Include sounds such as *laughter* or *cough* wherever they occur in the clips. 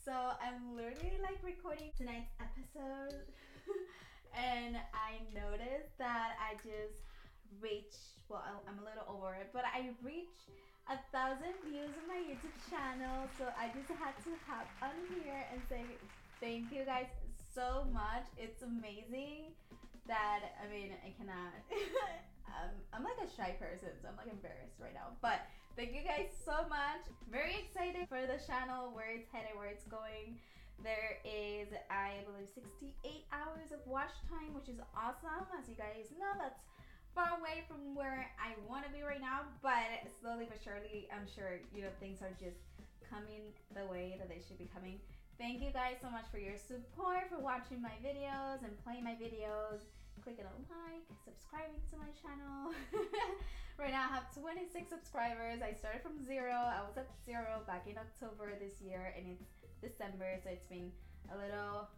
So I'm literally like recording tonight's episode, *laughs* and I noticed that I just reached. Well, I'm a little over it, but I reached a thousand views on my YouTube channel. So I just had to hop on here and say thank you guys so much. It's amazing that I mean I cannot. *laughs* um, I'm like a shy person, so I'm like embarrassed right now. But thank you guys so much. Very excited for the channel, where it's headed, where it's going. There is, I believe, 68 hours of watch time, which is awesome. As you guys know, that's far away from where I want to be right now. But slowly but surely, I'm sure you know things are just coming the way that they should be coming. Thank you guys so much for your support, for watching my videos and playing my videos clicking a like, subscribing to my channel. *laughs* right now I have 26 subscribers. I started from zero. I was at zero back in October this year and it's December, so it's been a little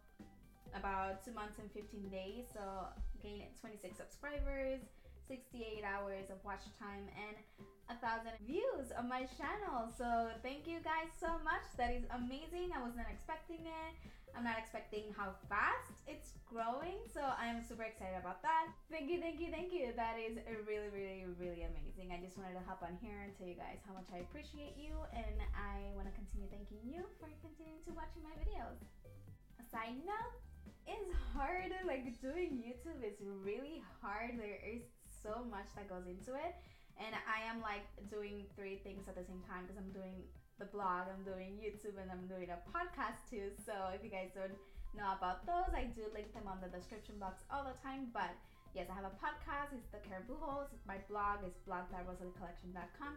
about two months and 15 days. So gained 26 subscribers. 68 hours of watch time and a thousand views on my channel. So thank you guys so much. That is amazing. I was not expecting it. I'm not expecting how fast it's growing so i'm super excited about that. Thank you thank you thank you. That is really really really amazing. I just wanted to hop on here and tell you guys how much i appreciate you and i want to continue thanking you for continuing to watching my videos. A side note it's hard like doing youtube is really hard. There is so much that goes into it. And I am like doing three things at the same time because I'm doing the blog, I'm doing YouTube, and I'm doing a podcast too. So if you guys don't know about those, I do link them on the description box all the time. But yes, I have a podcast, it's the Karen Pujols. My blog is blog.rosaliecollection.com.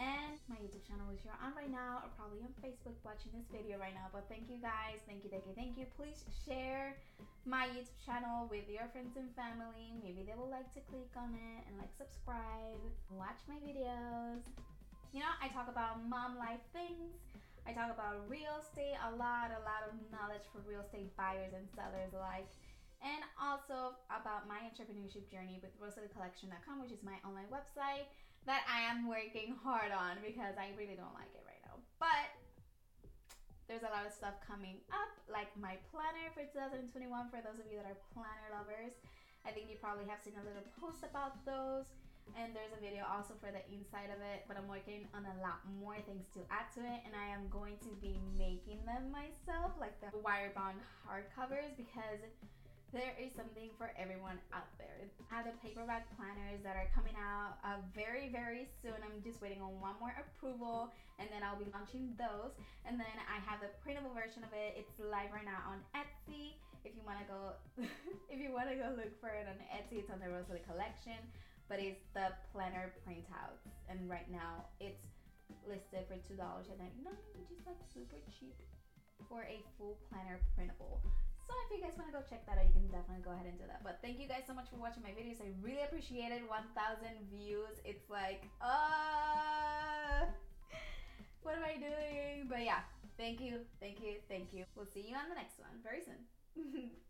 And my YouTube channel, which you're on right now, or probably on Facebook watching this video right now. But thank you guys, thank you, thank you, thank you. Please share my YouTube channel with your friends and family. Maybe they will like to click on it and like subscribe, watch my videos. You know, I talk about mom life things. I talk about real estate a lot, a lot of knowledge for real estate buyers and sellers alike and also about my entrepreneurship journey with rosaliecollection.com, which is my online website that I am working hard on because I really don't like it right now. But there's a lot of stuff coming up, like my planner for 2021 for those of you that are planner lovers. I think you probably have seen a little post about those. And there's a video also for the inside of it, but I'm working on a lot more things to add to it, and I am going to be making them myself, like the wire bond hardcovers, because there is something for everyone out there. I have the paperback planners that are coming out uh, very, very soon. I'm just waiting on one more approval and then I'll be launching those. And then I have the printable version of it. It's live right now on Etsy. If you want to go, *laughs* if you want to go look for it on Etsy, it's on the Rosalie collection. But it's the planner printouts, and right now it's listed for two dollars and ninety nine, which is like super cheap for a full planner printable. So if you guys want to go check that out, you can definitely go ahead and do that. But thank you guys so much for watching my videos. I really appreciate it. 1,000 views. It's like, uh, *laughs* what am I doing? But yeah, thank you, thank you, thank you. We'll see you on the next one very soon. *laughs*